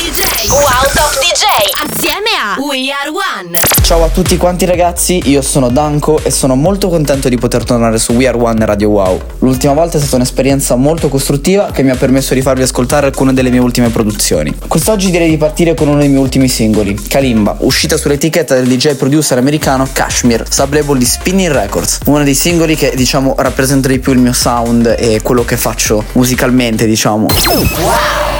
DJ. Wow Top DJ. Assieme a We Are One. Ciao a tutti quanti ragazzi, io sono Danko e sono molto contento di poter tornare su We Are One Radio Wow. L'ultima volta è stata un'esperienza molto costruttiva che mi ha permesso di farvi ascoltare alcune delle mie ultime produzioni. Quest'oggi direi di partire con uno dei miei ultimi singoli, Kalimba, uscita sull'etichetta del DJ producer americano Kashmir, sublabel di Spinning Records, uno dei singoli che diciamo rappresenta di più il mio sound e quello che faccio musicalmente diciamo. Wow!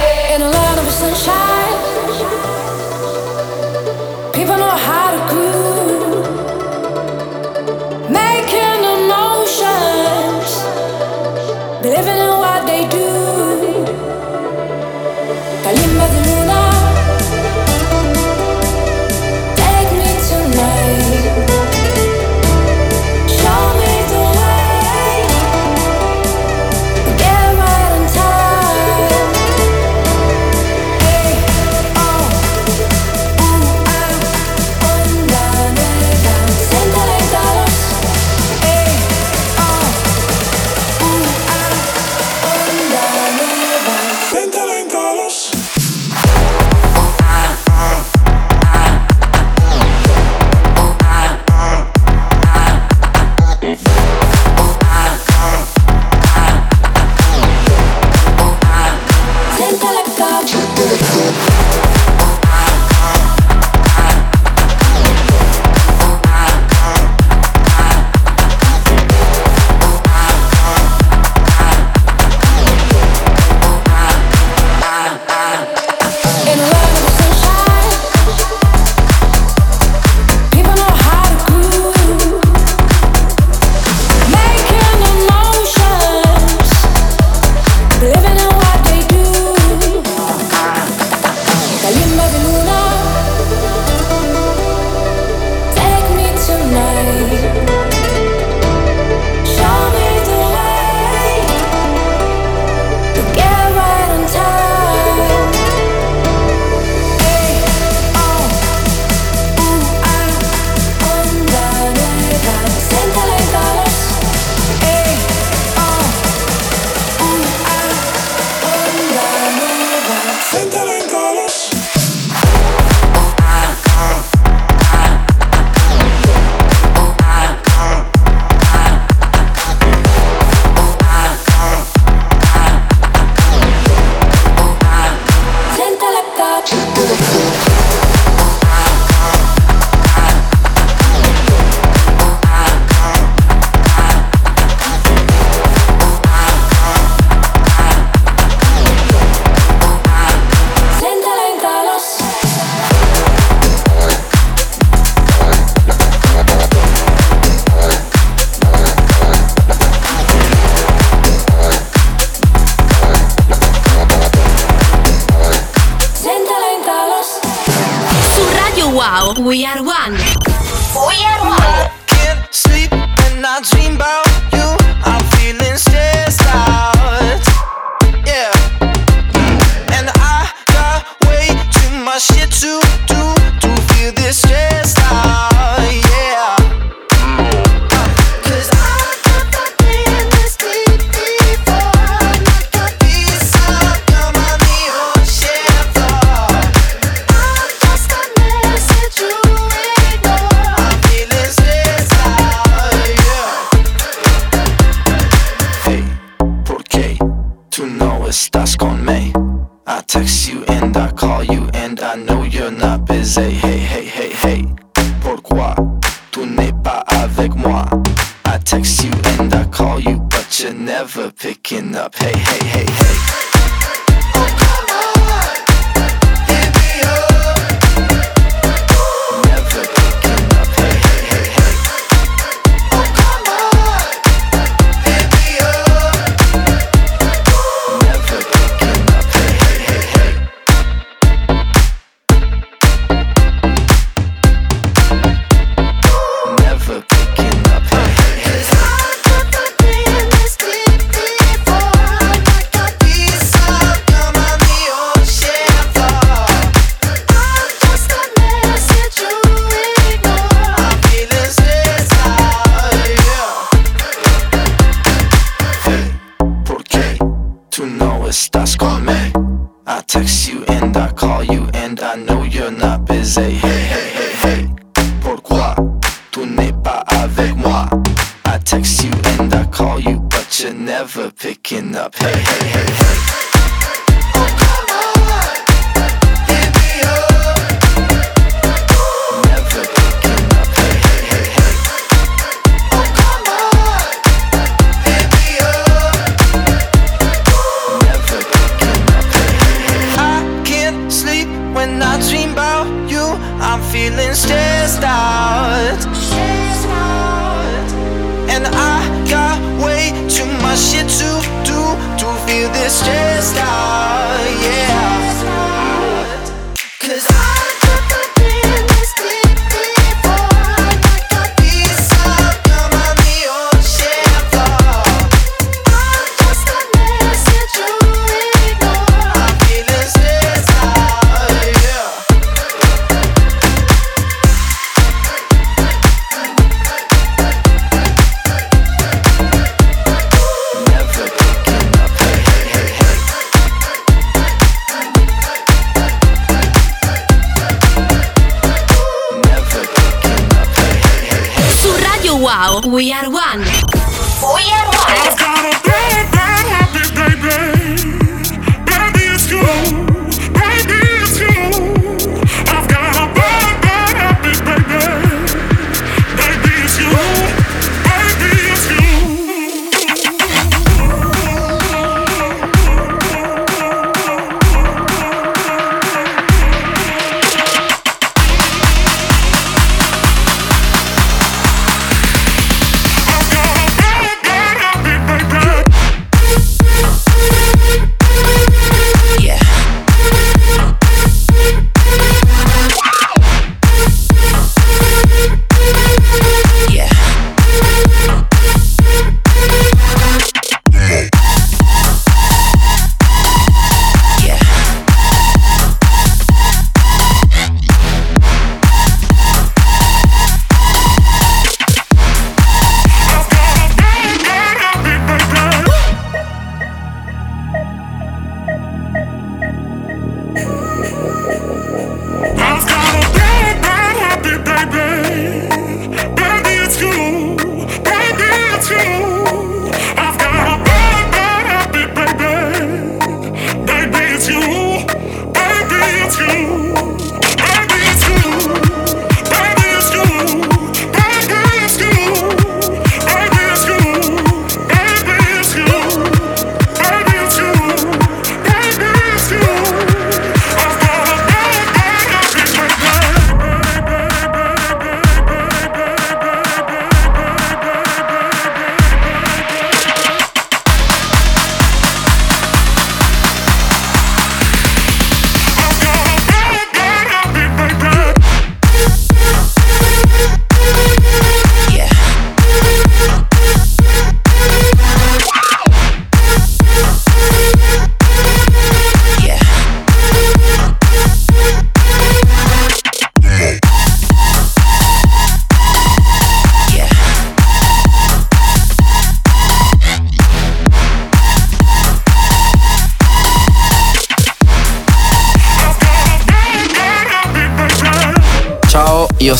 We are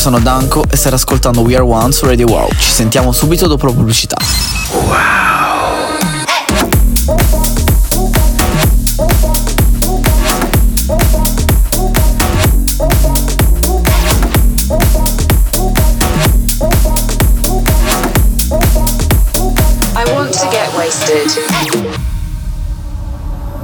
sono Danko e stai ascoltando We Are One su Radio Wow. Ci sentiamo subito dopo la pubblicità. Wow. I want to get wasted.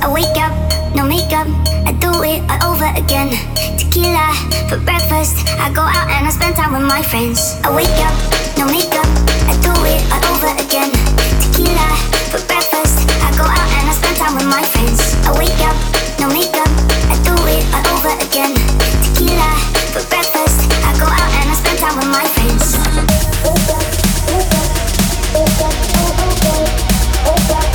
I wake up, no makeup, I do it all over again. Tequila for breakfast, I go out and I spend time with my friends. I wake up, no makeup, I do it all over again. Tequila for breakfast, I go out and I spend time with my friends. I wake up, no makeup, I do it all over again. Tequila for breakfast, I go out and I spend time with my friends. Wake up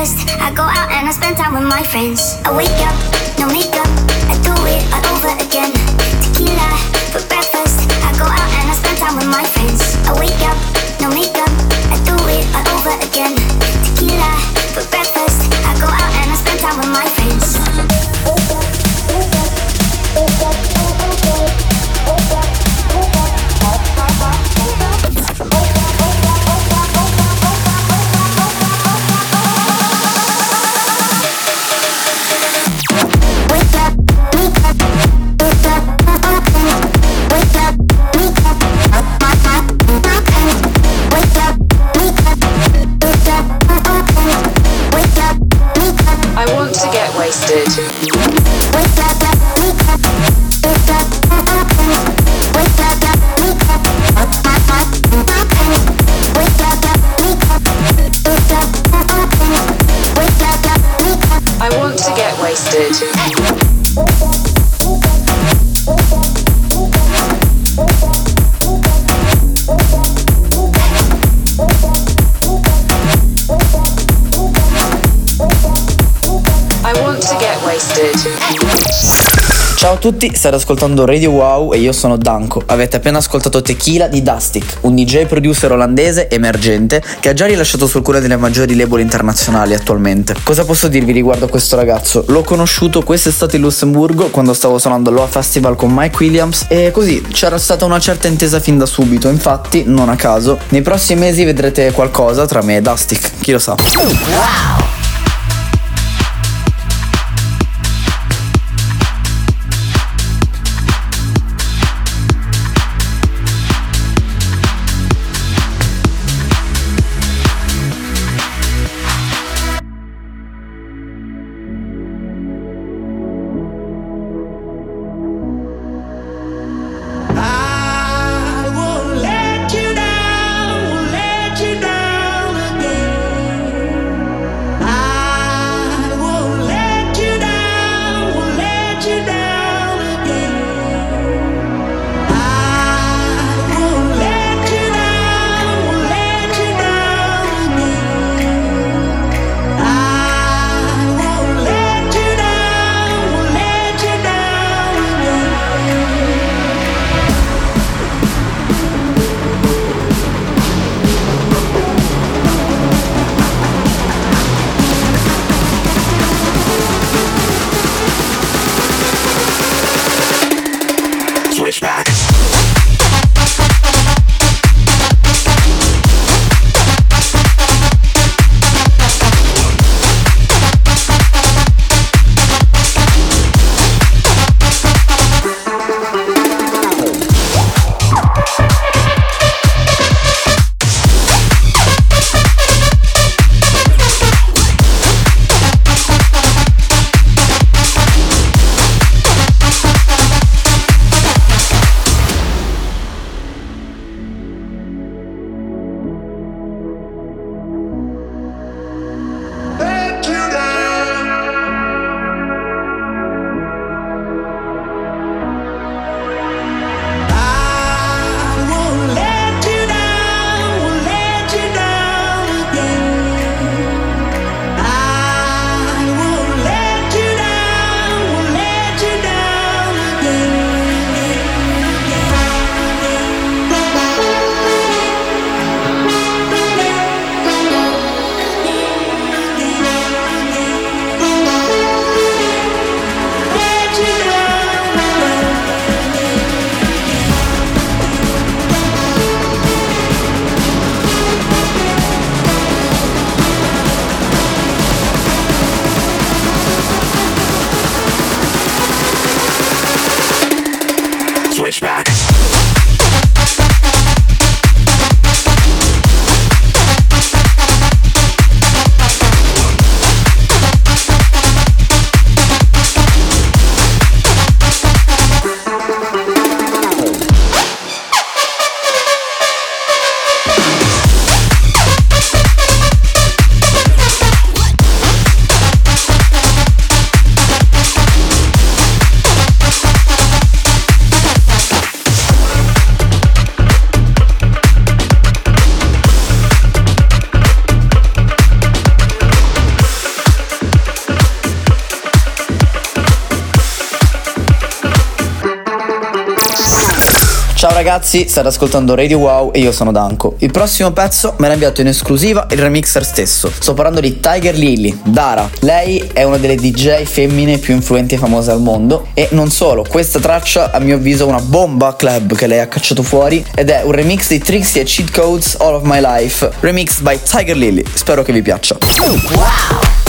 I go out and I spend time with my friends. I wake up, no makeup. I do it all over again. Tutti, state ascoltando Radio Wow e io sono Danko. Avete appena ascoltato Tequila di Dustic, un DJ producer olandese emergente che ha già rilasciato sul cuore delle maggiori label internazionali attualmente. Cosa posso dirvi riguardo a questo ragazzo? L'ho conosciuto quest'estate in Lussemburgo quando stavo suonando all'Oa Festival con Mike Williams e così c'era stata una certa intesa fin da subito. Infatti, non a caso, nei prossimi mesi vedrete qualcosa tra me e Dustic, chi lo sa. I ragazzi, state ascoltando Radio Wow e io sono Danko. Il prossimo pezzo me l'ha inviato in esclusiva il remixer stesso. Sto parlando di Tiger Lily, Dara. Lei è una delle DJ femmine più influenti e famose al mondo e non solo, questa traccia a mio avviso è una bomba club che lei ha cacciato fuori ed è un remix di Trixie e Cheat Codes All of My Life, remixed by Tiger Lily. Spero che vi piaccia. Wow!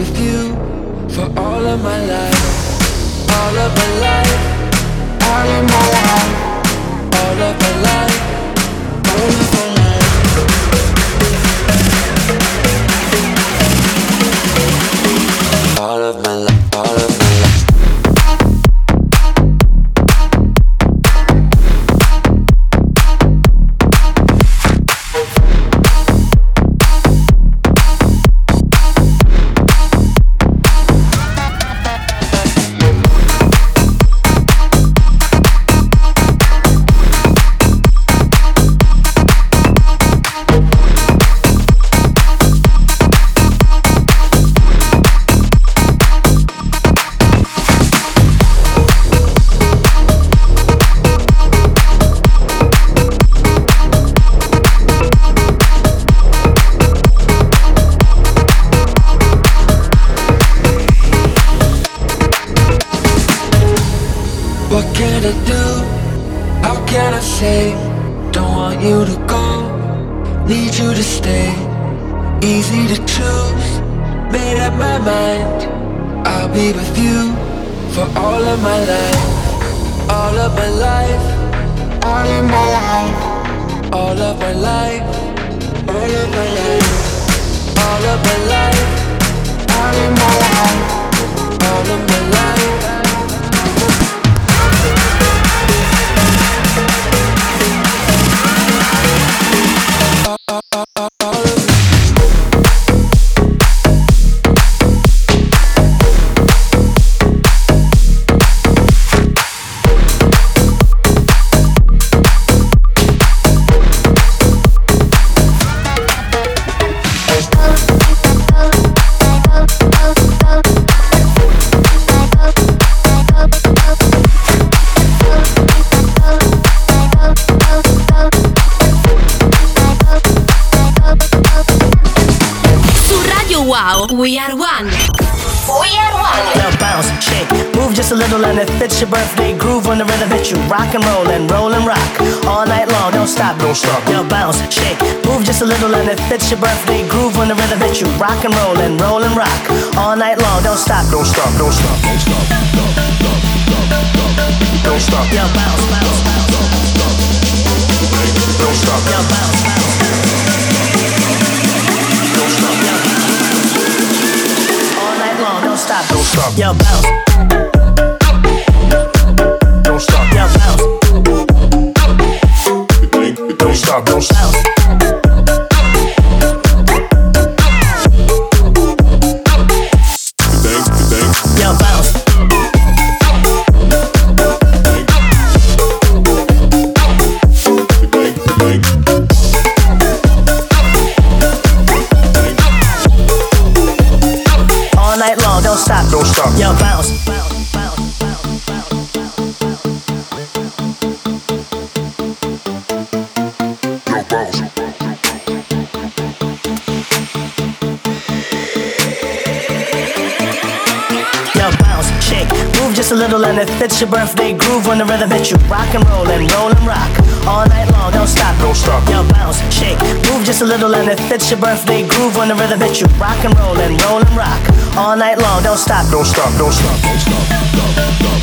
with you for all of my life, all of my life, all of my life, all of my life, all of my life. Your birthday groove when the rhythm hits you. Rock and roll and roll and rock all night long. Don't stop, don't stop. Now bounce, shake, move just a little and it fits your birthday groove when the rhythm hits you. Rock and roll and roll and rock all night long. Don't stop, don't stop, don't stop, don't stop. Don't stop. Don't stop. Yo, bounce, bounce, bounce. Don't stop. Yo, bounce, bounce. Don't stop. Yo, stop, don't stop. Yo, bounce. bounce. it fits your birthday groove when the rhythm hits you. Rock and roll and roll and rock all night long. Don't stop, don't stop. Yo, bounce, shake, move just a little and it fits your birthday groove when the rhythm hits you. Rock and roll and roll and rock all night long. Don't stop, don't stop, don't stop, don't stop, don't stop, don't stop,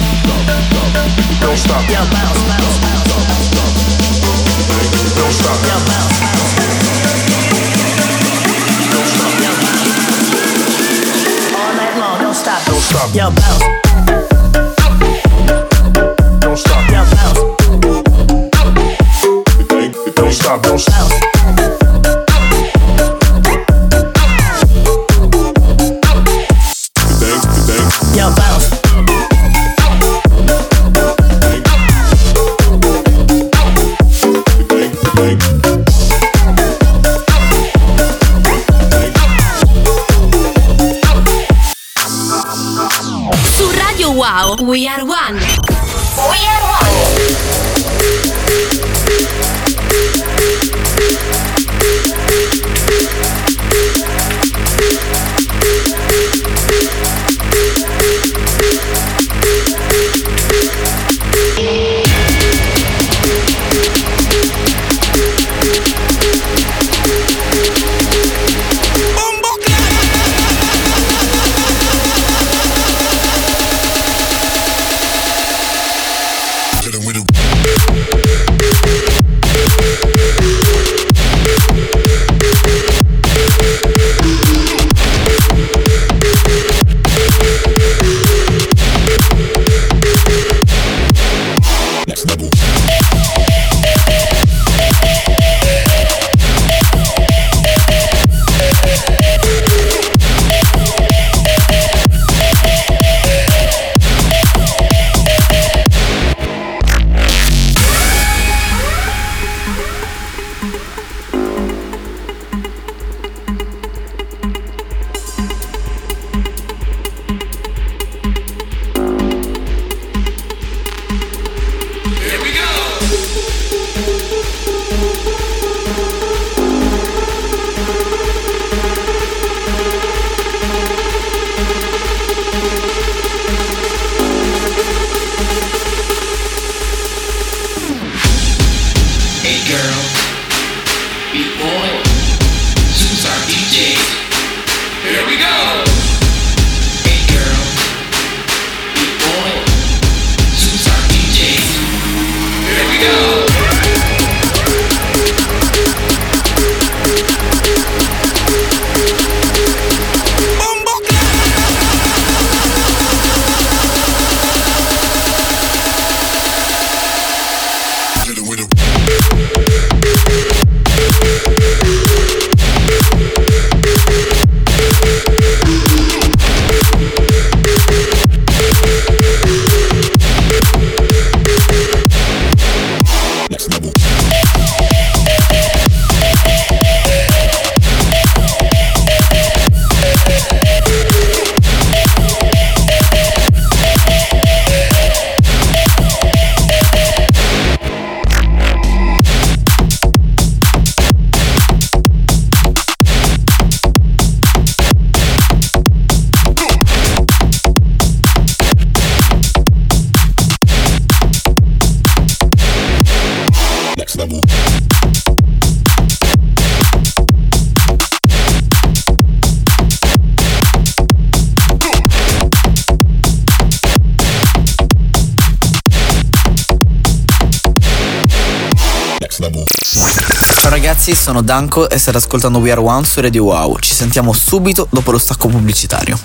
don't stop. Yo, bounce, bounce, bounce, don't stop. Yo, bounce. Don't stop. Yo, bounce. Radio Wow, We Are One. We Are One. Double. Ciao ragazzi, sono Danko e state ascoltando We Are One su Radio Wow. Ci sentiamo subito dopo lo stacco pubblicitario.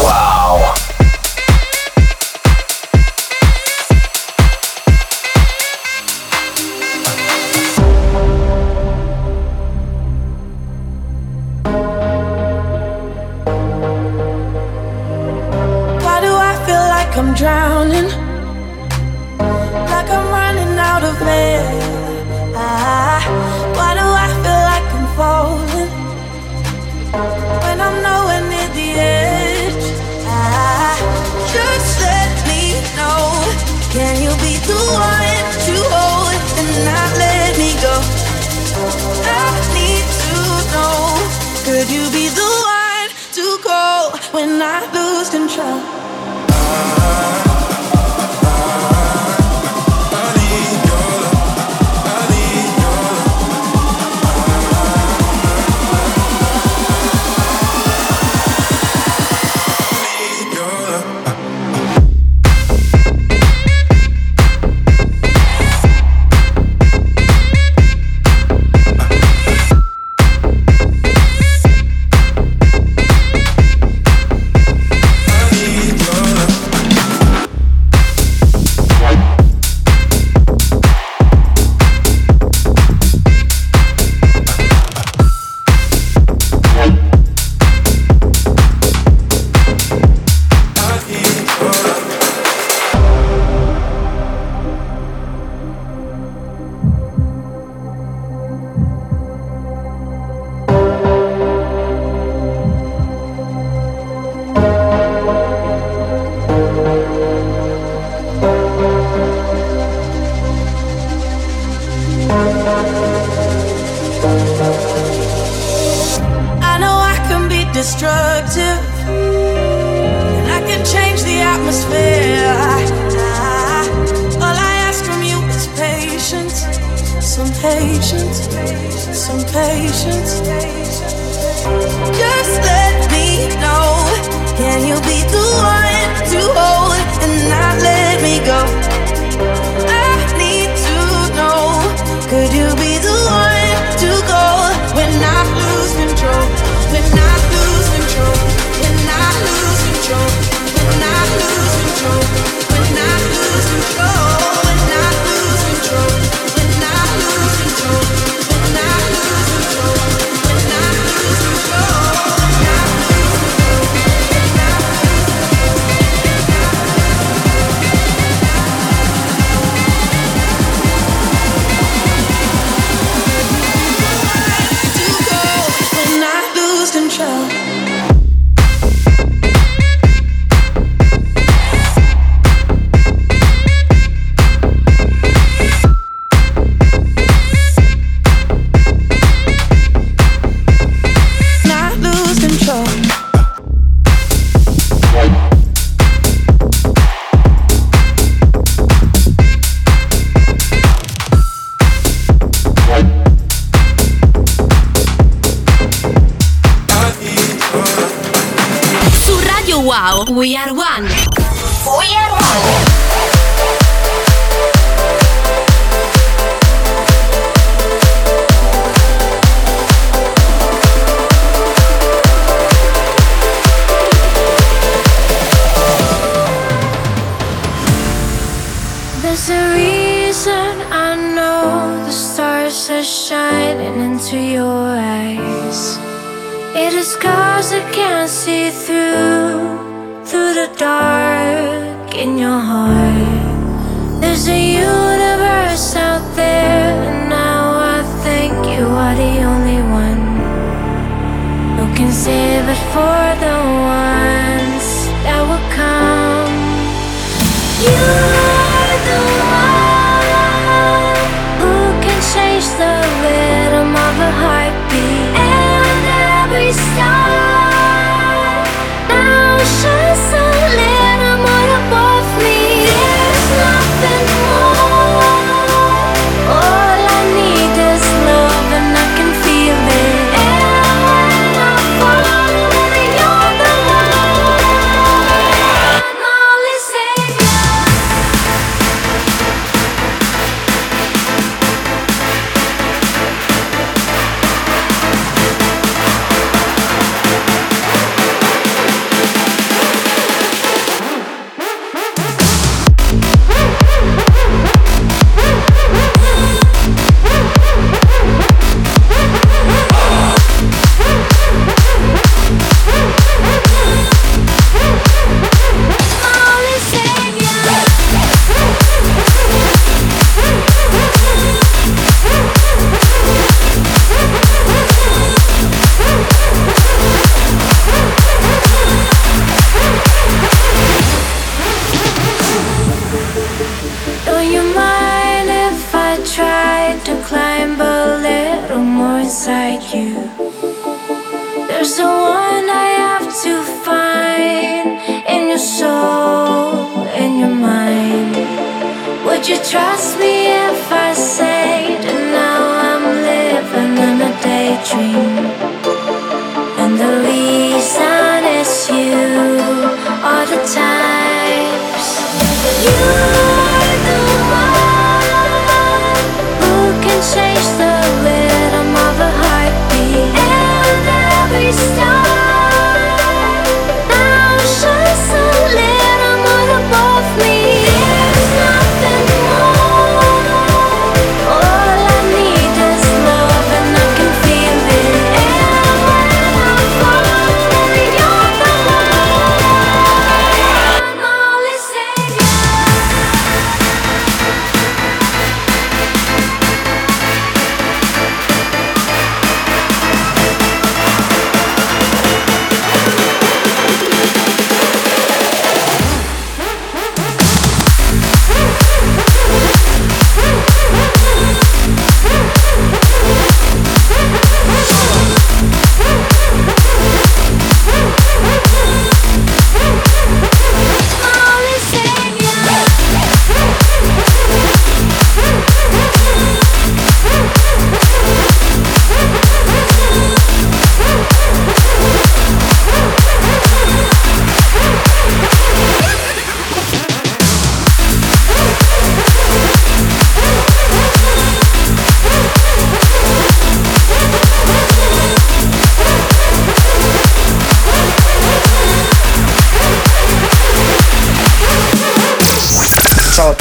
Wow! dream.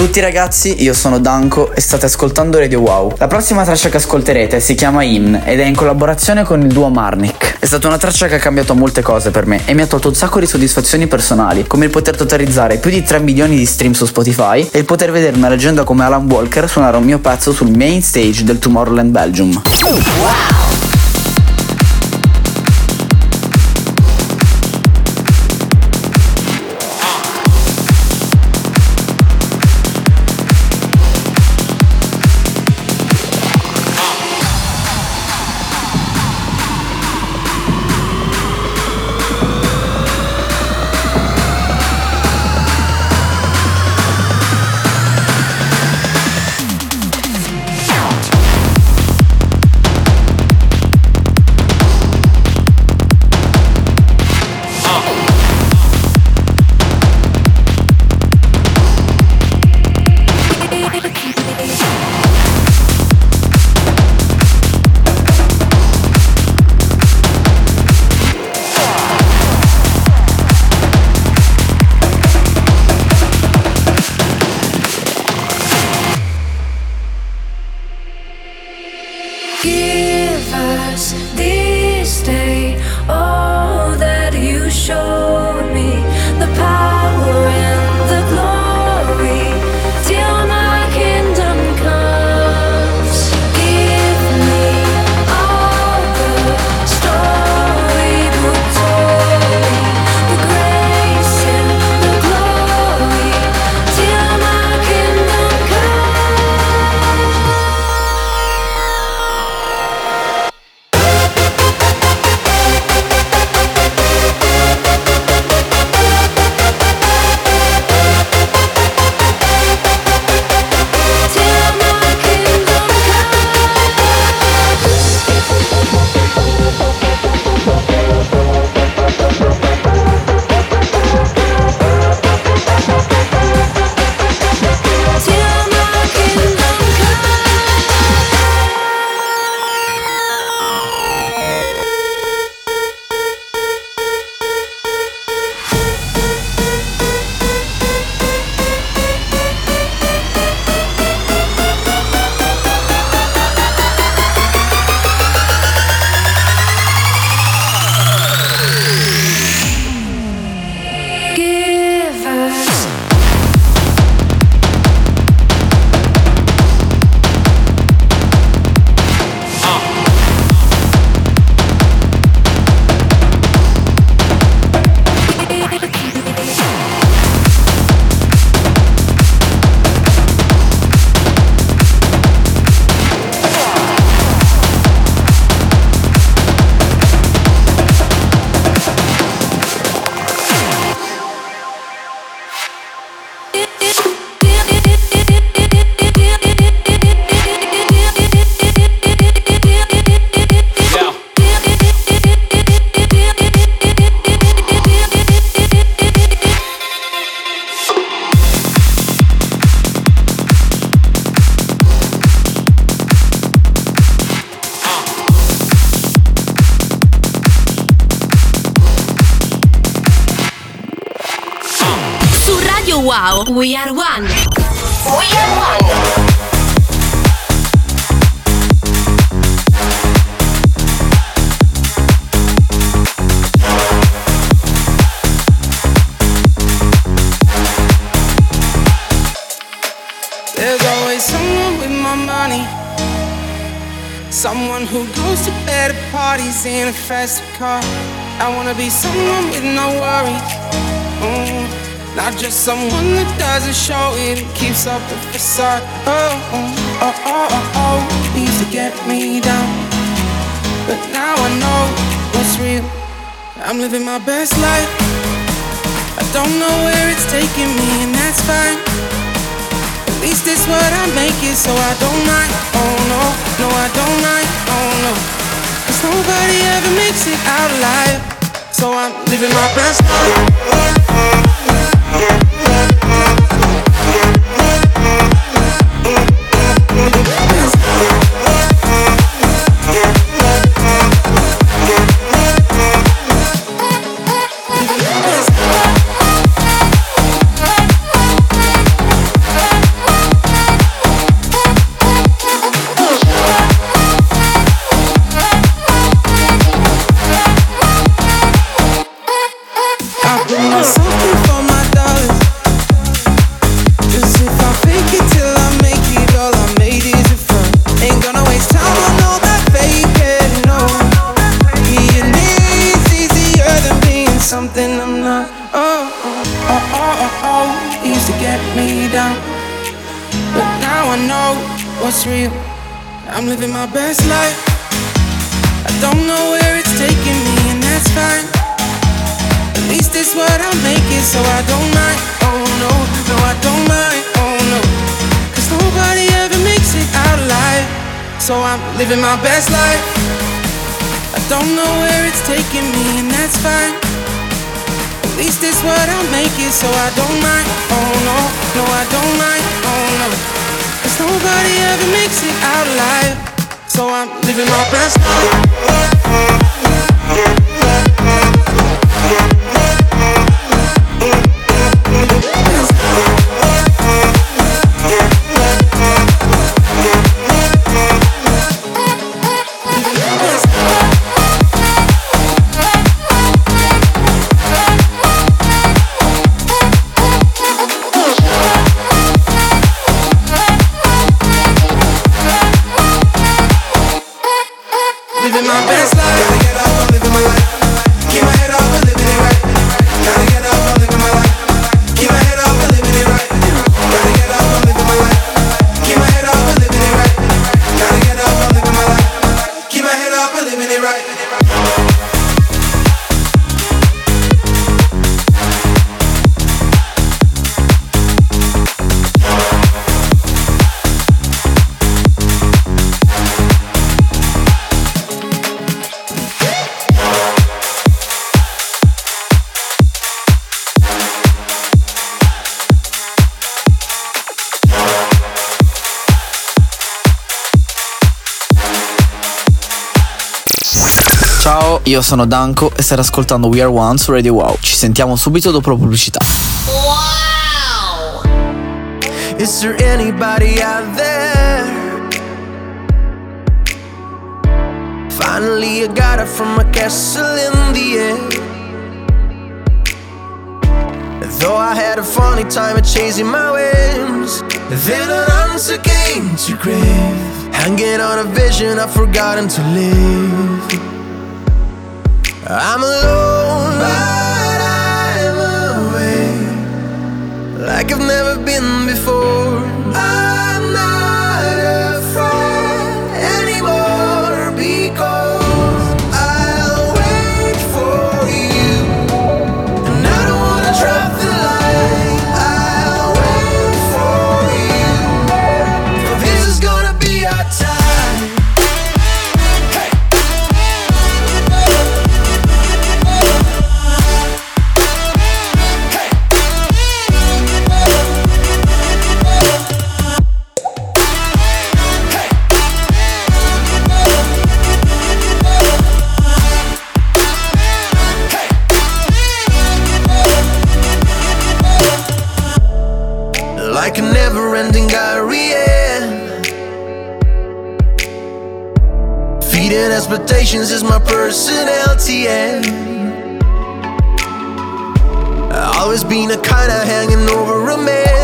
Tutti ragazzi, io sono Danko e state ascoltando Radio Wow. La prossima traccia che ascolterete si chiama Hymn ed è in collaborazione con il duo Marnik. È stata una traccia che ha cambiato molte cose per me e mi ha tolto un sacco di soddisfazioni personali, come il poter totalizzare più di 3 milioni di stream su Spotify e il poter vedere una leggenda come Alan Walker suonare un mio pezzo sul main stage del Tomorrowland Belgium. Give fast car. I wanna be someone with no worries. Mm, Not just someone that doesn't show it keeps up the facade. Oh, oh, oh, oh, oh, oh. Used to get me down. But now I know what's real. I'm living my best life. I don't know where it's taking me, and that's fine. At least it's what I make it, so I don't mind. Oh no, no, I don't mind. Oh no. Cause nobody ever makes it out alive. So I'm living my best life. Living my best life. I don't know where it's taking me, and that's fine. At least it's what I'm making, so I don't mind. Oh no, no, I don't mind. Oh no. Cause nobody ever makes it out alive. So I'm living my best living io sono Danko e stai ascoltando We Are One su Radio Wow. Ci sentiamo subito dopo la pubblicità. Is there anybody out there? Finally, I got it from a castle in the air. Though I had a funny time at chasing my wings, then an answer came to grave. Hanging on a vision, I've forgotten to live. I'm alone, but I'm away like I've never been before. I'm expectations is my personality. I've always been a kind of hanging over a mess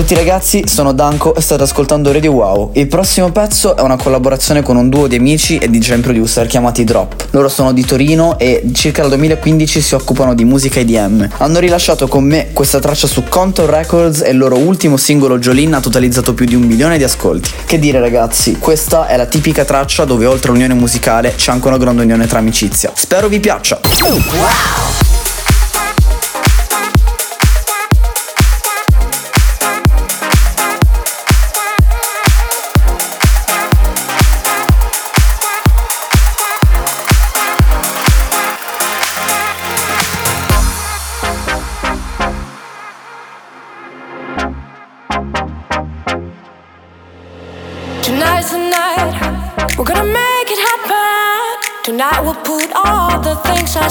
tutti ragazzi, sono Danko e state ascoltando Radio Wow. Il prossimo pezzo è una collaborazione con un duo di amici e di DJ producer chiamati Drop. Loro sono di Torino e circa dal 2015 si occupano di musica EDM. Hanno rilasciato con me questa traccia su Contour Records e il loro ultimo singolo Jolin ha totalizzato più di un milione di ascolti. Che dire ragazzi, questa è la tipica traccia dove oltre all'unione musicale c'è anche una grande unione tra amicizia. Spero vi piaccia! Wow!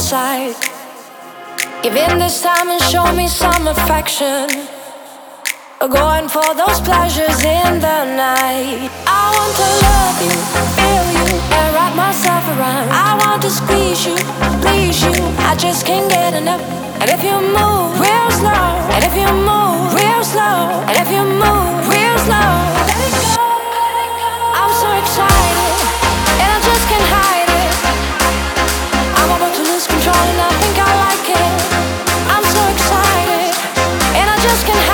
side. Give in this time and show me some affection. Going for those pleasures in the night. I want to love you, feel you, and wrap myself around. I want to squeeze you, please you. I just can't get enough. And if you move real slow, and if you move real slow, and if you move real slow. just gonna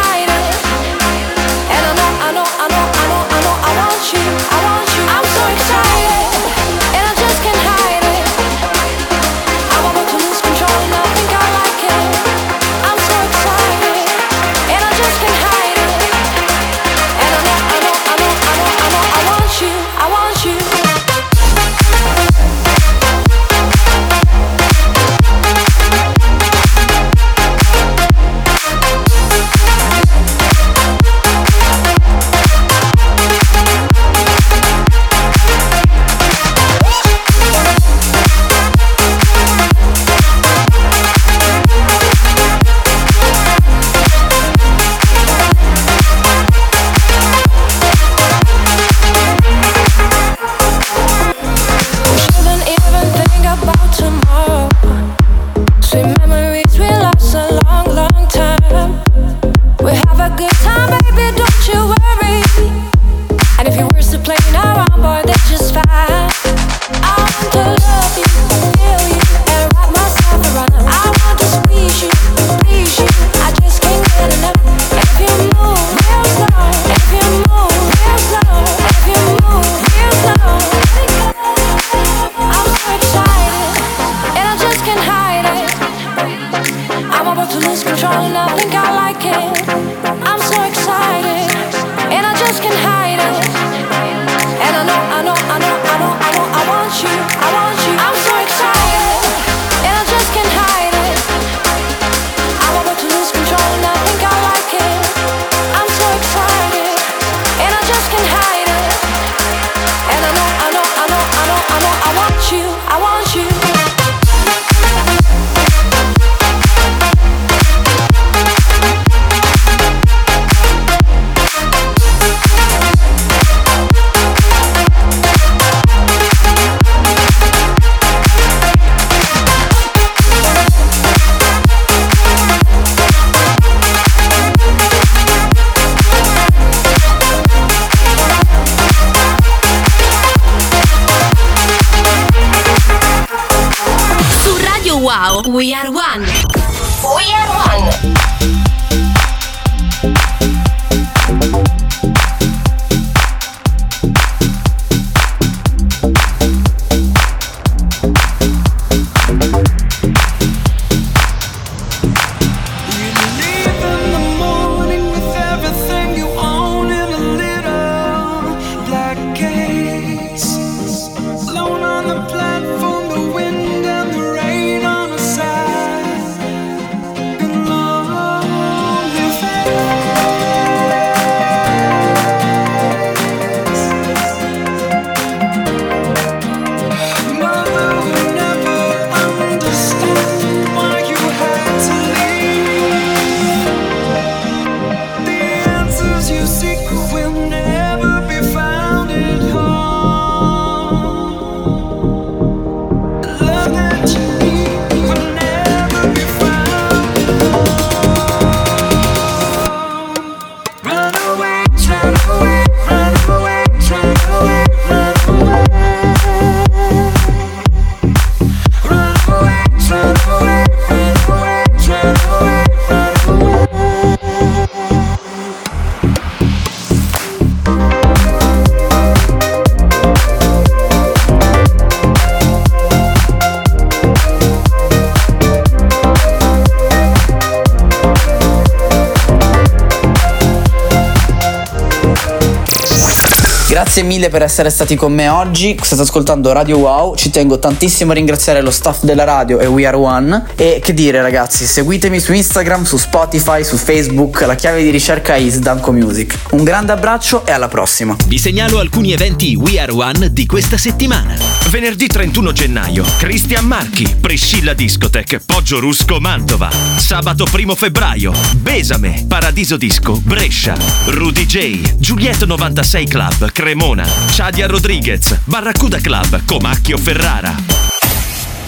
Grazie mille per essere stati con me oggi. State ascoltando Radio Wow. Ci tengo tantissimo a ringraziare lo staff della radio e We Are One. E che dire, ragazzi, seguitemi su Instagram, su Spotify, su Facebook. La chiave di ricerca è Isdanco Music. Un grande abbraccio e alla prossima. Vi segnalo alcuni eventi We Are One di questa settimana. Venerdì 31 gennaio, Cristian Marchi, Priscilla Discotech, Poggio Rusco, Mantova. Sabato 1 febbraio, Besame, Paradiso Disco, Brescia. Rudy J, Giulietto 96 Club, Cremona. Shadia Rodriguez, Barracuda Club, Comacchio Ferrara.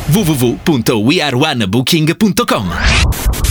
www.weareonebooking.com